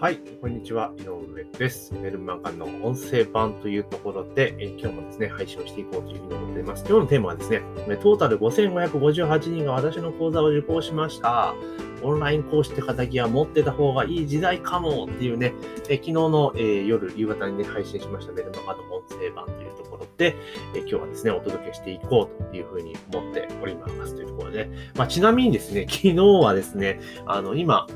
はい、こんにちは、井上です。メルマガの音声版というところで、え今日もですね、配信をしていこうというふうに思っています。今日のテーマはですね、トータル5558人が私の講座を受講しました。オンライン講師って敵は持ってた方がいい時代かもっていうね、え昨日の、え夜、夕方にね、配信しましたメルマガの音声版というところで、え今日はですね、お届けしていこうというふうに思っておりますというところで、まあ、ちなみにですね、昨日はですね、あの、今、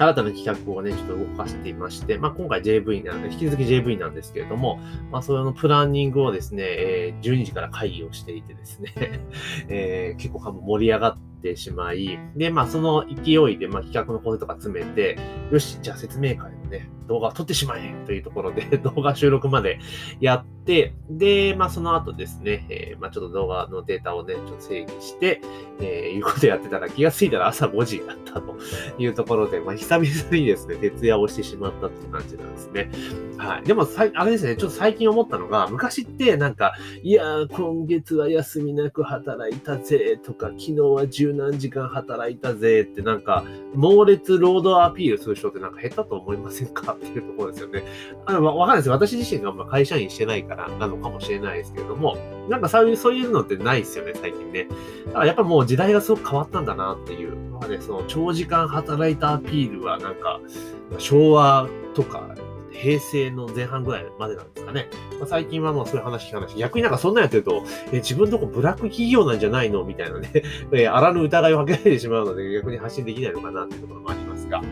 新たな企画をね、ちょっと動かしていまして、まあ、今回 JV なんで、引き続き JV なんですけれども、まあ、それのプランニングをですね、えー12時から会議をしていてですね、えー結構盛り上がってしまい、で、まあ、その勢いで、まあ、企画のコネとか詰めて、よし、じゃあ説明会ね、動画を撮ってしまえというところで、動画収録までやって、で、まあ、その後ですね、えーまあ、ちょっと動画のデータをね、ちょっと整理して、えーいうことやってたら気がついたら朝5時だったというところで、まあ、久々にですね、徹夜をしてしまったっていう感じなんですね。はい。でも、あれですね、ちょっと最近思ったのが、昔ってなんか、いやー、今月は休みなく働いたぜとか、昨日は十何時間働いたぜってなんか、猛烈労働アピールする人ってなんか下手と思いますせんかっていうところですよね。あの、わかんないです。私自身がま会社員してないからなのかもしれないですけれども、なんかそういう、そういうのってないですよね、最近ね。だからやっぱもう時代がすごく変わったんだなっていう。まあね、その長時間働いたアピールはなんか、昭和とか、平成の前半ぐらいまでなんですかね。まあ、最近はもうそういう話聞かないし、逆になんかそんなんやってると、え自分のとこブラック企業なんじゃないのみたいなね、えあらぬ疑いをかけられてしまうので、逆に発信できないのかなっていうところもありますが。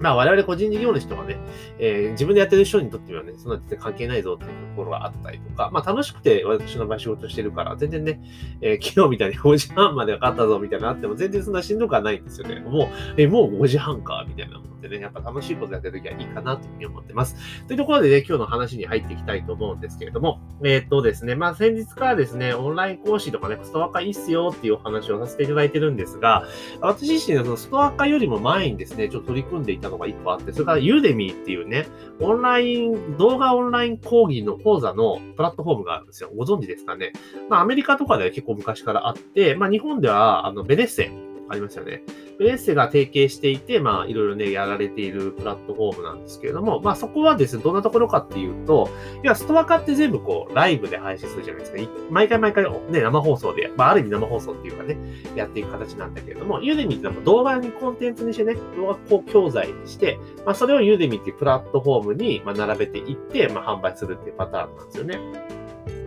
まあ我々個人事業主とかね、えー自分でやってる人にとってはね、そんな全然関係ないぞっていうところがあったりとか、まあ楽しくて私の場合仕事してるから、全然ね、えー昨日みたいに5時半まで分かったぞみたいなのあっても全然そんなしんどくはないんですよね。もう、えーもう5時半か、みたいな思ってね、やっぱ楽しいことやってるときはいいかなというふうに思ってます。というところでね、今日の話に入っていきたいと思うんですけれども、えーっとですね、まあ先日からですね、オンライン講師とかね、ストア化いいっすよっていうお話をさせていただいてるんですが、私自身はそのストア化よりも前にですね、ちょっと取り組んでいたのが1個あって、それからユーデミーっていうね、オンライン、動画オンライン講義の講座のプラットフォームがあるんですよ。ご存知ですかね？まあアメリカとかでは結構昔からあって、まあ日本ではあのベネッセありますよね。ベネッセが提携していて、まあいろいろね、やられているプラットフォームなんですけれども、まあそこはですね、どんなところかっていうと、いや、ストア化って全部こう、ライブで配信するじゃないですか。毎回毎回ね、生放送で、まあある意味生放送っていうかね、やっていく形なんだけれども、ユーデミーってのは動画にコンテンツにしてね、動画こう教材にして、まあそれをユーデミっていうプラットフォームにまあ並べていって、まあ販売するっていうパターンなんですよね。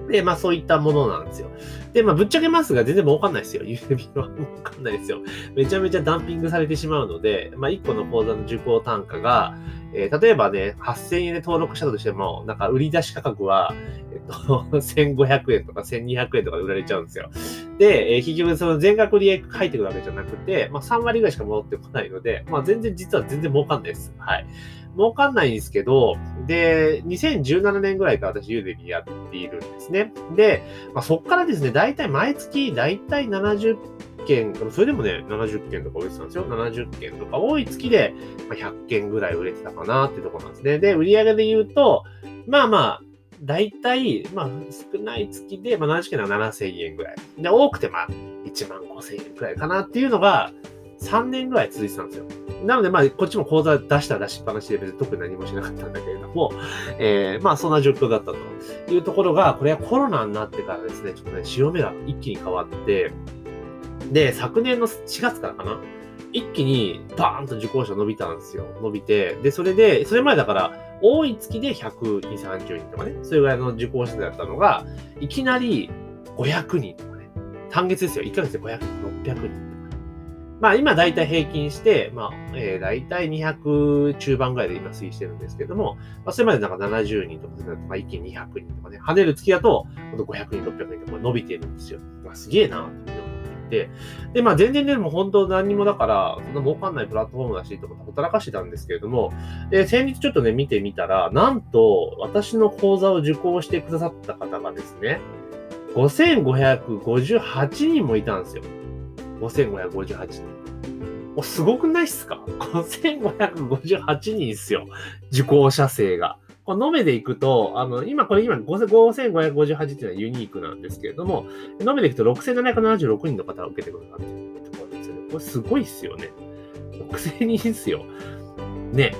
で、まあそういったものなんですよ。で、まあぶっちゃけますが全然儲かんないですよ。郵便は儲かんないですよ。めちゃめちゃダンピングされてしまうので、まあ1個の講座の受講単価が、えー例えばね、8000円で登録したとしても、なんか売り出し価格は、えっと、1500円とか1200円とかで売られちゃうんですよ。で、えー結局その全額利益入ってくるわけじゃなくて、まあ3割ぐらいしか戻ってこないので、まあ全然実は全然儲かんないです。はい。儲かんないんですけど、で、2017年ぐらいから私ユーデミやっているんですね。で、まあ、そっからですね、大体毎月、大体70件、それでもね、70件とか売れてたんですよ。70件とか、多い月でまあ100件ぐらい売れてたかなってとこなんですね。で、売り上げで言うと、まあまあ、大体、まあ、少ない月で、まあ、70件な7000円ぐらい。で、多くて、まあ、1万5000円ぐらいかなっていうのが、3年ぐらい続いてたんですよ。なので、まあ、こっちも講座出したら出しっぱなしで別に特に何もしなかったんだけれども、えー、まあ、そんな状況だったというところが、これはコロナになってからですね、ちょっとね、潮目が一気に変わって、で、昨年の4月からかな一気にバーンと受講者伸びたんですよ。伸びて。で、それで、それ前だから、多い月で120、30人とかね、それぐらいの受講者だったのが、いきなり500人とかね、単月ですよ。1ヶ月で500人、600人とか。まあ今大体平均して、まあ、えー、大体200中盤ぐらいで今推移してるんですけども、まあそれまでなんか70人とか、まあ一気に200人とかね、跳ねる月だと、500人、600人とか伸びてるんですよ。まあすげえなって、で、まあ全然でも本当何にもだから、そんな儲かんないプラットフォームだし、とかほったらかしてたんですけれども、で、先日ちょっとね、見てみたら、なんと、私の講座を受講してくださった方がですね、5558人もいたんですよ。5558人。お、すごくないっすか ?5558 人っすよ。受講者数が。この延べでいくと、あの、今、これ今、5558っていうのはユニークなんですけれども、延べでいくと6776人の方が受けてくださってるところですよね。これすごいっすよね。6000人っすよ。ね。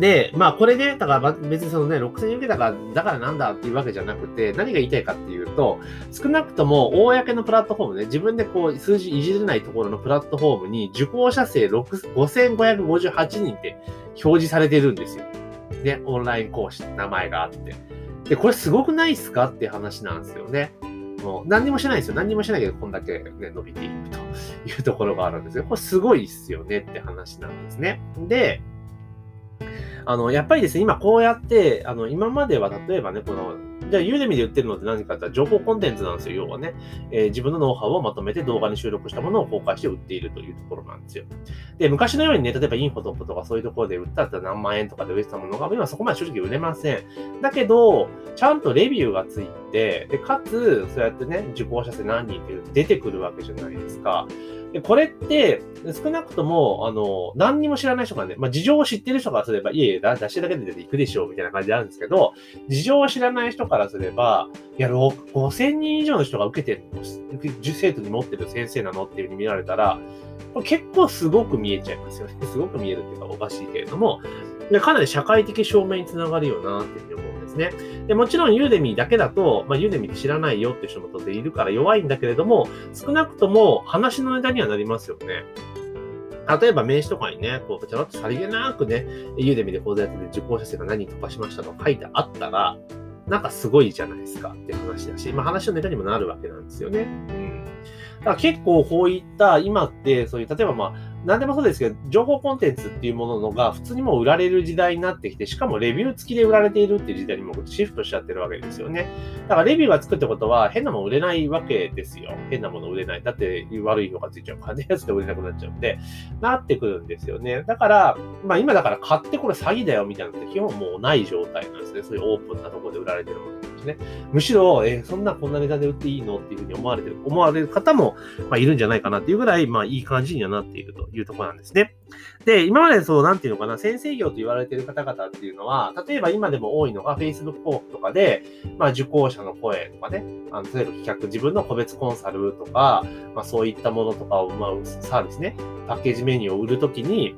で、まあこれね、だから別にそのね、6000円受けたから、だからなんだっていうわけじゃなくて、何が言いたいかっていうと、少なくとも公のプラットフォームね、自分でこう数字いじれないところのプラットフォームに受講者数5558人って表示されてるんですよ。ね、オンライン講師って名前があって。で、これすごくないっすかって話なんですよね。もう何にもしないですよ。何にもしないけど、こんだけね、伸びていくというところがあるんですよ。これすごいっすよねって話なんですね。で、あの、やっぱりですね、今こうやって、あの、今までは例えばね、この、じゃあ、ユーデミで売ってるのって何かって、情報コンテンツなんですよ、要はね。えー、自分のノウハウをまとめて動画に収録したものを公開して売っているというところなんですよ。で、昔のようにね、例えばインフォトップとかそういうところで売ったら何万円とかで売れてたものが、今そこまで正直売れません。だけど、ちゃんとレビューがついて、で、かつ、そうやってね、受講者数何人って出てくるわけじゃないですか。で、これって、少なくとも、あの、何にも知らない人がね、まあ、事情を知ってる人からすれば、いえいえ、出しだけで出ていくでしょう、みたいな感じであるんですけど、事情を知らない人からすれば、いや、5000人以上の人が受けてる、生徒に持ってる先生なのっていうふうに見られたら、これ結構すごく見えちゃいますよね。すごく見えるっていうかおかしいけれども、かなり社会的証明につながるよな、っていうふうに思ですね。でもちろんユーデミーだけだと、まあ、ユーデミーって知らないよって人も当然いるから弱いんだけれども、少なくとも話のネタにはなりますよね。例えば名刺とかにね、こう、ちょろっとさりげなくね、ユーデミーで講座やってて受講者数が何人突破しましたと書いてあったら、なんかすごいじゃないですかって話だし、まあ話のネタにもなるわけなんですよね。うん。だから結構こういった、今って、そういう、例えばまあ、何でもそうですけど、情報コンテンツっていうもののが普通にもう売られる時代になってきて、しかもレビュー付きで売られているっていう時代にもシフトしちゃってるわけですよね。だからレビューがつくってことは変なもの売れないわけですよ。変なもの売れない。だって悪い評価ついちゃうからね、やつで売れなくなっちゃうんで、なってくるんですよね。だから、まあ今だから買ってこれ詐欺だよみたいなのって基本もうない状態なんですね。そういうオープンなところで売られてるものですね。むしろ、えー、そんなこんな値段で売っていいのっていうふうに思われてる、思われる方も、まあ、いるんじゃないかなっていうぐらい、まあいい感じにはなっているというところなんですね。で、今までそう、なんていうのかな、先生業と言われている方々っていうのは、例えば今でも多いのが Facebook 広告とかで、まあ受講者の声とかね、あの例えば企画、自分の個別コンサルとか、まあそういったものとかを、まあサービスね、パッケージメニューを売るときに、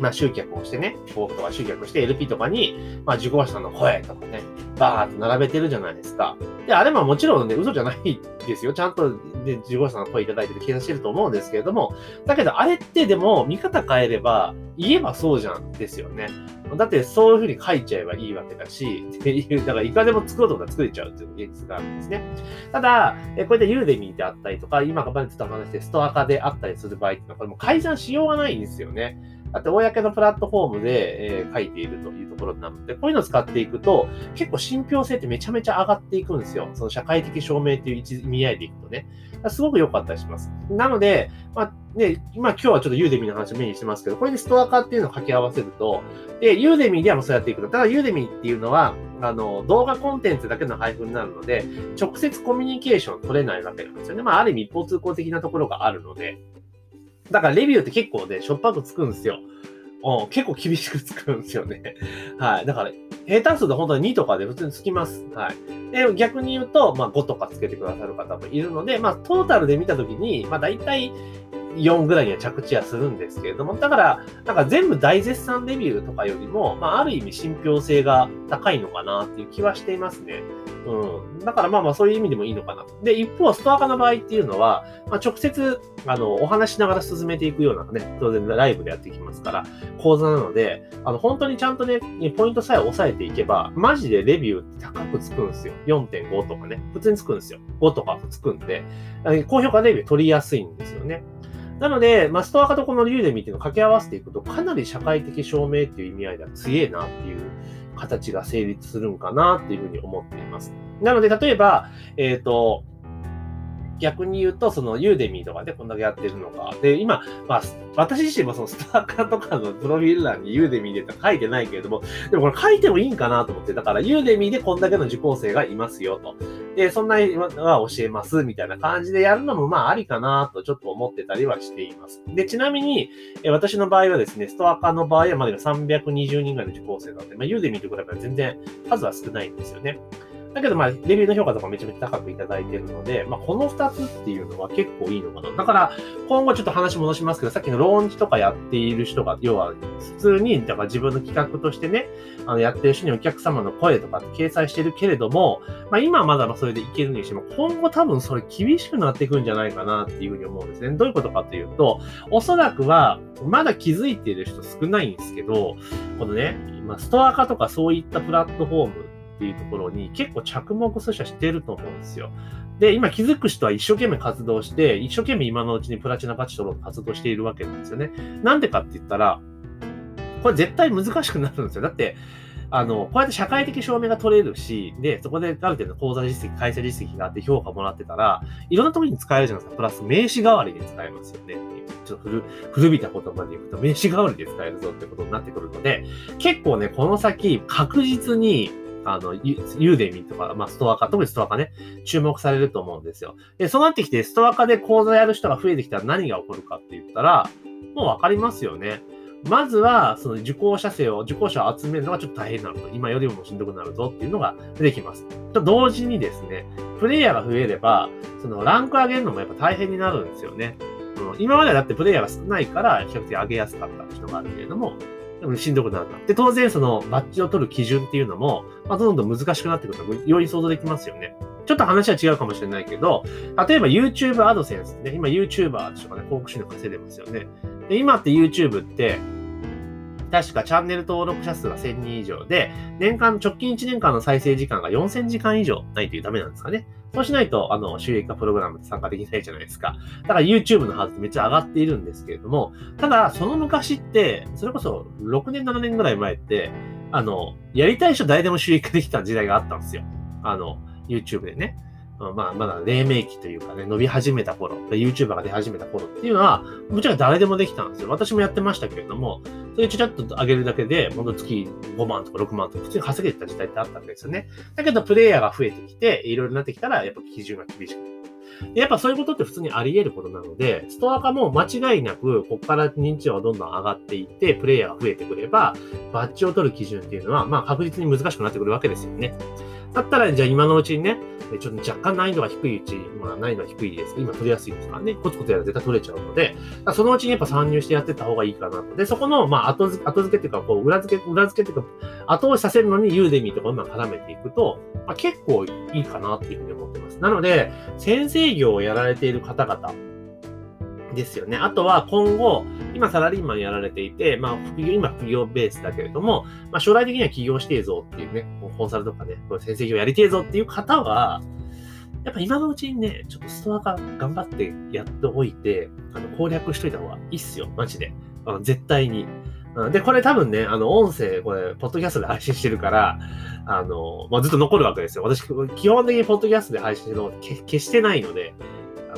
まあ、集客をしてね、フォークとか集客して LP とかに、まあ、受講者の声とかね、バーっと並べてるじゃないですか。で、あれももちろんね、嘘じゃないですよ。ちゃんと、ね、受講者の声いただいてて計算してると思うんですけれども、だけど、あれってでも、見方変えれば、言えばそうじゃんですよね。だって、そういうふうに書いちゃえばいいわけだし、っていう、だから、いかでも作ろうとか作れちゃうっていう現実があるんですね。ただ、えこれで Udemy であったりとか、今、までちょっと話してストアカであったりする場合っていうのは、これも改ざんしようがないんですよね。だって、公のプラットフォームで、えー、書いているというところなので、こういうのを使っていくと、結構信憑性ってめちゃめちゃ上がっていくんですよ。その社会的証明っていう意味合いでいくとね。すごく良かったりします。なので、まあ、ね、今今日はちょっと Udemy の話をメインにしてますけど、これでストアカっていうのを掛け合わせると、で、 Udemy ではもうそうやっていくと。ただ Udemy っていうのは、あの、動画コンテンツだけの配布になるので、直接コミュニケーション取れないわけなんですよね。まあ、ある意味一方通行的なところがあるので、だからレビューって結構ね、しょっぱくつくんですよ。うん、結構厳しくつくんですよね。はい。だから、下手数で本当に2とかで普通につきます。はい。で、逆に言うと、まあ5とかつけてくださる方もいるので、まあトータルで見たときに、まあ大体4ぐらいには着地はするんですけれども、だから、なんか全部大絶賛レビューとかよりも、まあある意味信憑性が高いのかなっていう気はしていますね。うん。だからまあまあそういう意味でもいいのかなと。で、一方、ストア化の場合っていうのは、まあ、直接、あの、お話しながら進めていくようなね、当然ライブでやっていきますから、講座なので、あの、本当にちゃんとね、ポイントさえ押さえていけば、マジでレビューって高くつくんですよ。4.5とかね、普通につくんですよ。5とかつくんで、高評価レビュー取りやすいんですよね。なので、ま、ストア化とこのリューデミっていうのを掛け合わせていくと、かなり社会的証明っていう意味合いでは強えなっていう形が成立するんかなっていうふうに思っています。なので、例えば、えっ、ー、と、逆に言うと、そのユーデミーとかでこんだけやってるのか。で、今、まあ、私自身もそのスターカーとかのプロフィール欄にユーデミーで書いてないけれども、でもこれ書いてもいいんかなと思って、だからユーデミーでこんだけの受講生がいますよと。で、そんなのは教えますみたいな感じでやるのもまあありかなとちょっと思ってたりはしています。で、ちなみに、え私の場合はですね、ストアカの場合はまだ320人ぐらいの受講生なので、まあ、ユーデミーと比べたら全然数は少ないんですよね。だけど、まあ、レビューの評価とかめちゃめちゃ高くいただいてるので、まあ、この2つっていうのは結構いいのかな。だから、今後ちょっと話戻しますけど、さっきのローンチとかやっている人が、要は、普通に、だから自分の企画としてね、あの、やってる人にお客様の声とかって掲載してるけれども、まあ、今はまだそれでいけるにしても、今後多分それ厳しくなっていくんじゃないかなっていうふうに思うんですね。どういうことかというと、おそらくは、まだ気づいている人少ないんですけど、このね、まあ、ストア化とかそういったプラットフォームっていうところに結構着目する人はしてると思うんですよ。で、今気づく人は一生懸命活動して、一生懸命今のうちにプラチナ価値取ろうと活動しているわけなんですよね。なんでかって言ったら、これ絶対難しくなるんですよ。だって、あの、こうやって社会的証明が取れるし、で、そこである程度講座実績、会社実績があって評価もらってたら、いろんなところに使えるじゃないですか。プラス名刺代わりに使えますよね。ちょっと古、古びた言葉で言うと名刺代わりで使えるぞってことになってくるので、結構ね、この先確実にあの、ユーデミとか、まあ、ストア化、特にストア化ね、注目されると思うんですよ。で、そうなってきて、ストア化で講座やる人が増えてきたら何が起こるかって言ったら、もうわかりますよね。まずは、その受講者生を、受講者を集めるのがちょっと大変なると。今よりもしんどくなるぞっていうのが出てきます。と同時にですね、プレイヤーが増えれば、そのランク上げるのもやっぱ大変になるんですよね。今まではだってプレイヤーが少ないから、比較的上げやすかったっていうのがあるけれど、もしんどくなるな。で、当然そのバッジを取る基準っていうのも、まあ、どんどん難しくなってくるのより想像できますよね。ちょっと話は違うかもしれないけど、例えば YouTube アドセンスね、今 YouTuber とかね、広告収入稼いでますよね。で、今って YouTube って、確かチャンネル登録者数が1000人以上で、年間、直近1年間の再生時間が4000時間以上ないというダメなんですかね。そうしないと、あの、収益化プログラムで参加できないじゃないですか。だから YouTube のハードってめっちゃ上がっているんですけれども、ただ、その昔って、それこそ6年、7年ぐらい前って、あの、やりたい人誰でも収益化できた時代があったんですよ。あの、YouTube でね。まあ、まだ黎明期というかね、伸び始めた頃、YouTuber が出始めた頃っていうのは、もちろん誰でもできたんですよ。私もやってましたけれども、それちょっと上げるだけで、もの月5万とか6万とか普通に稼げてた時代ってあったんですよね。だけど、プレイヤーが増えてきて、いろいろなってきたら、やっぱ基準が厳しくなる。やっぱそういうことって普通にあり得ることなので、ストア化も間違いなく、ここから認知度がどんどん上がっていって、プレイヤーが増えてくれば、バッジを取る基準っていうのは、まあ確実に難しくなってくるわけですよね。だったら、じゃあ今のうちにね、ちょっと若干難易度が低いうち、まあ難易度は低いですけど、今取りやすいですからね、コツコツやら絶対取れちゃうので、そのうちにやっぱ参入してやってった方がいいかなと。で、そこの、まあ後付け、後付けっていうか、こう、裏付け、裏付けっていうか、後押しさせるのにユーデミーとかうまく絡めていくと、まあ結構いいかなっていうふうに思ってます。なので、先生業をやられている方々、ですよね。あとは今後、今サラリーマンやられていて、まあ副業、今副業ベースだけれども、まあ将来的には起業してえぞっていうね、コンサルとかね、これ先生業やりてえぞっていう方は、やっぱ今のうちにね、ちょっとストア化頑張ってやっておいて、あの攻略しといた方がいいっすよ、マジで。あの絶対に。で、これ多分ね、あの、音声、これ、ポッドキャストで配信してるから、あの、まあ、ずっと残るわけですよ。私、基本的にポッドキャストで配信してるの消してないので、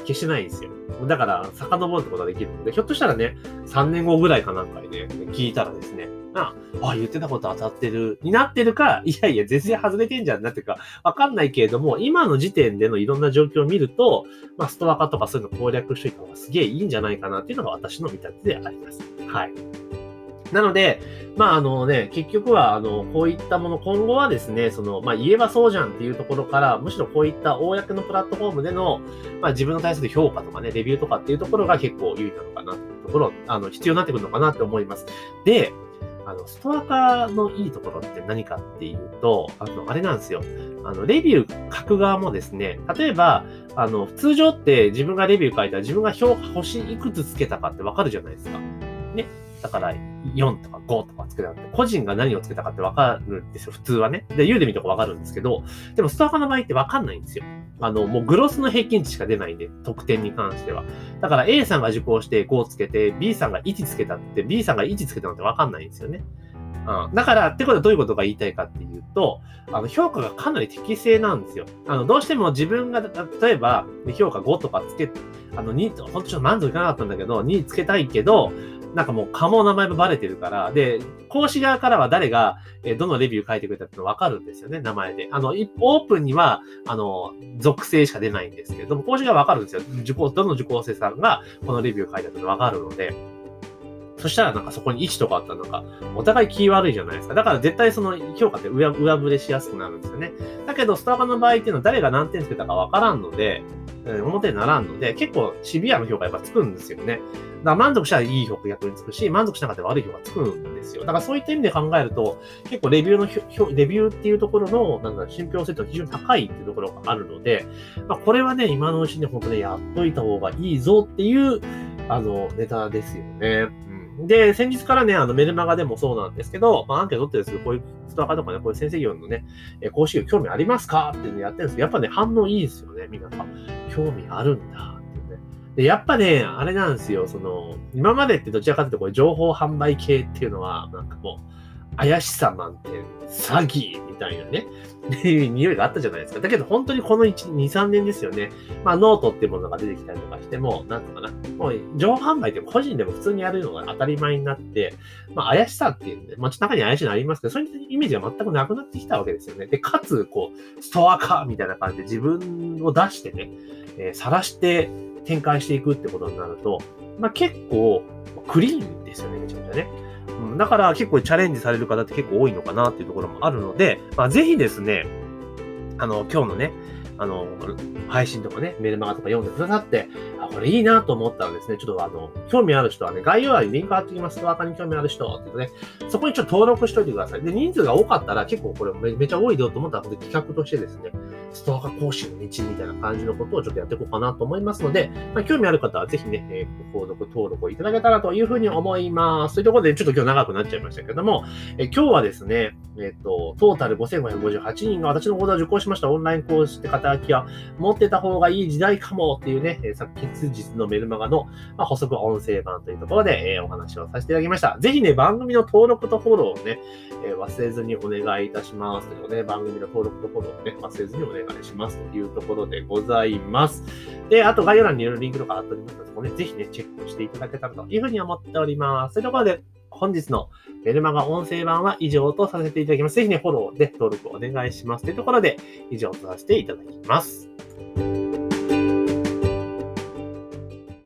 消してないんですよ。だから、遡るってことができるので、ひょっとしたらね、3年後ぐらいかなんかにね、聞いたらですね、あ、あ、言ってたこと当たってる、になってるか、いやいや、全然外れてんじゃんなっていうか、わかんないけれども、今の時点でのいろんな状況を見ると、まあ、ストア化とかそういうの攻略しといた方がすげえいいんじゃないかなっていうのが私の見立てであります。はい。なので、まああのね、結局は、あの、こういったもの、今後はですね、その、まあ言えばそうじゃんっていうところから、むしろこういった公のプラットフォームでの、まあ自分の対する評価とかね、レビューとかっていうところが結構有利なのかなっていうところ、あの、必要になってくるのかなって思います。で、あの、ストア化のいいところって何かっていうと、あの、あれなんですよ。あの、レビュー書く側もですね、例えば、あの、通常って自分がレビュー書いたら自分が評価星いくつつけたかってわかるじゃないですか。ね。だから、4とか5とかつけたって、個人が何をつけたかってわかるんですよ、普通はね。で、ユーデミとかわかるんですけど、でもストア化の場合ってわかんないんですよ。あの、もうグロスの平均値しか出ないんで、得点に関しては。だから A さんが受講して5つけて、B さんが1つけたって、B さんが1つけたのってわかんないんですよね。うん。だから、ってことはどういうことが言いたいかっていうと、あの、評価がかなり適正なんですよ。あの、どうしても自分が、例えば、評価5とかつけ、あの、2、本当ちょっと満足いかなかったんだけど、2つけたいけど、なんかもう、かも名前もバレてるから、で、講師側からは誰が、えどのレビュー書いてくれたってのわかるんですよね、名前で。あの、オープンには、あの、属性しか出ないんですけれども、講師側わかるんですよ。受講、どの受講生さんがこのレビュー書いたってのわかるので。そしたらなんかそこに1とかあったらなんか、お互い気悪いじゃないですか。だから絶対その評価って上上振れしやすくなるんですよね。だけど、ストアカの場合っていうのは誰が何点つけたかわからんので、表にならんので、結構シビアな評価やっぱつくんですよね。だから満足したらいい評価逆につくし、満足しなかったら悪い評価つくんですよ。だからそういった意味で考えると、結構レビューの、レビューっていうところの、なんだ、信憑性と非常に高いっていうところがあるので、まあ、これはね、今のうちに本当にやっといた方がいいぞっていう、あの、ネタですよね。で、先日からね、あの、メルマガでもそうなんですけど、まあ、アンケート取ってるんですけど、こういうストアカとかね、こういう先生業のね、え講師業興味ありますか？っていうのやってるんですけど、やっぱね、反応いいですよね、皆さん。興味あるんだっていうね。で、やっぱね、あれなんですよ、その、今までってどちらかというと、これ情報販売系っていうのは、なんかもう、怪しさ満点、詐欺みたいなね、っていう匂いがあったじゃないですか。だけど本当にこの1、2、3年ですよね。まあノートっていうものが出てきたりとかしても、なんとかな。もう情報販売って個人でも普通にやるのが当たり前になって、まあ怪しさっていうんで、まあ中に怪しいのありますけど、そういうイメージが全くなくなってきたわけですよね。で、かつ、こう、ストアカみたいな感じで自分を出してね、えー、晒して展開していくってことになると、まあ結構クリーンですよね、めちゃめちゃね。うん、だから結構チャレンジされる方って結構多いのかなっていうところもあるので、まあ、ぜひですね、あの、今日のね、あの、配信とかね、メルマガとか読んでくださって、あ、これいいなと思ったらですね、ちょっとあの、興味ある人はね、概要欄にリンク貼ってきます。ワーカーに興味ある人っていうね、そこにちょっと登録しといてください。で、人数が多かったら結構これめめちゃ多いよと思ったら、これ企画としてですね、ストアカ講師の道みたいな感じのことをちょっとやっていこうかなと思いますので、まあ、興味ある方はぜひね、えー、購読登録をいただけたらというふうに思います。というところで、ちょっと今日長くなっちゃいましたけども、えー、今日はですね、えっ、ー、と、トータル5558人が私の講座を受講ししましたオンライン講師って肩書きは持ってた方がいい時代かもっていうね、えー、昨日のメルマガの、ま、補足音声版というところで、え、お話をさせていただきました。ぜひね、番組の登録とフォローをね、え、忘れずにお願いいたします。ということで、番組の登録とフォローをね、忘れずにお願いしますというところでございます。で、あと概要欄にいろいろリンクとか貼っておりますので、そこね、ぜひね、チェックしていただけたらというふうに思っております。というところで、本日のメルマガ音声版は以上とさせていただきます。ぜひね、フォローで登録お願いします。というところで、以上とさせていただきます。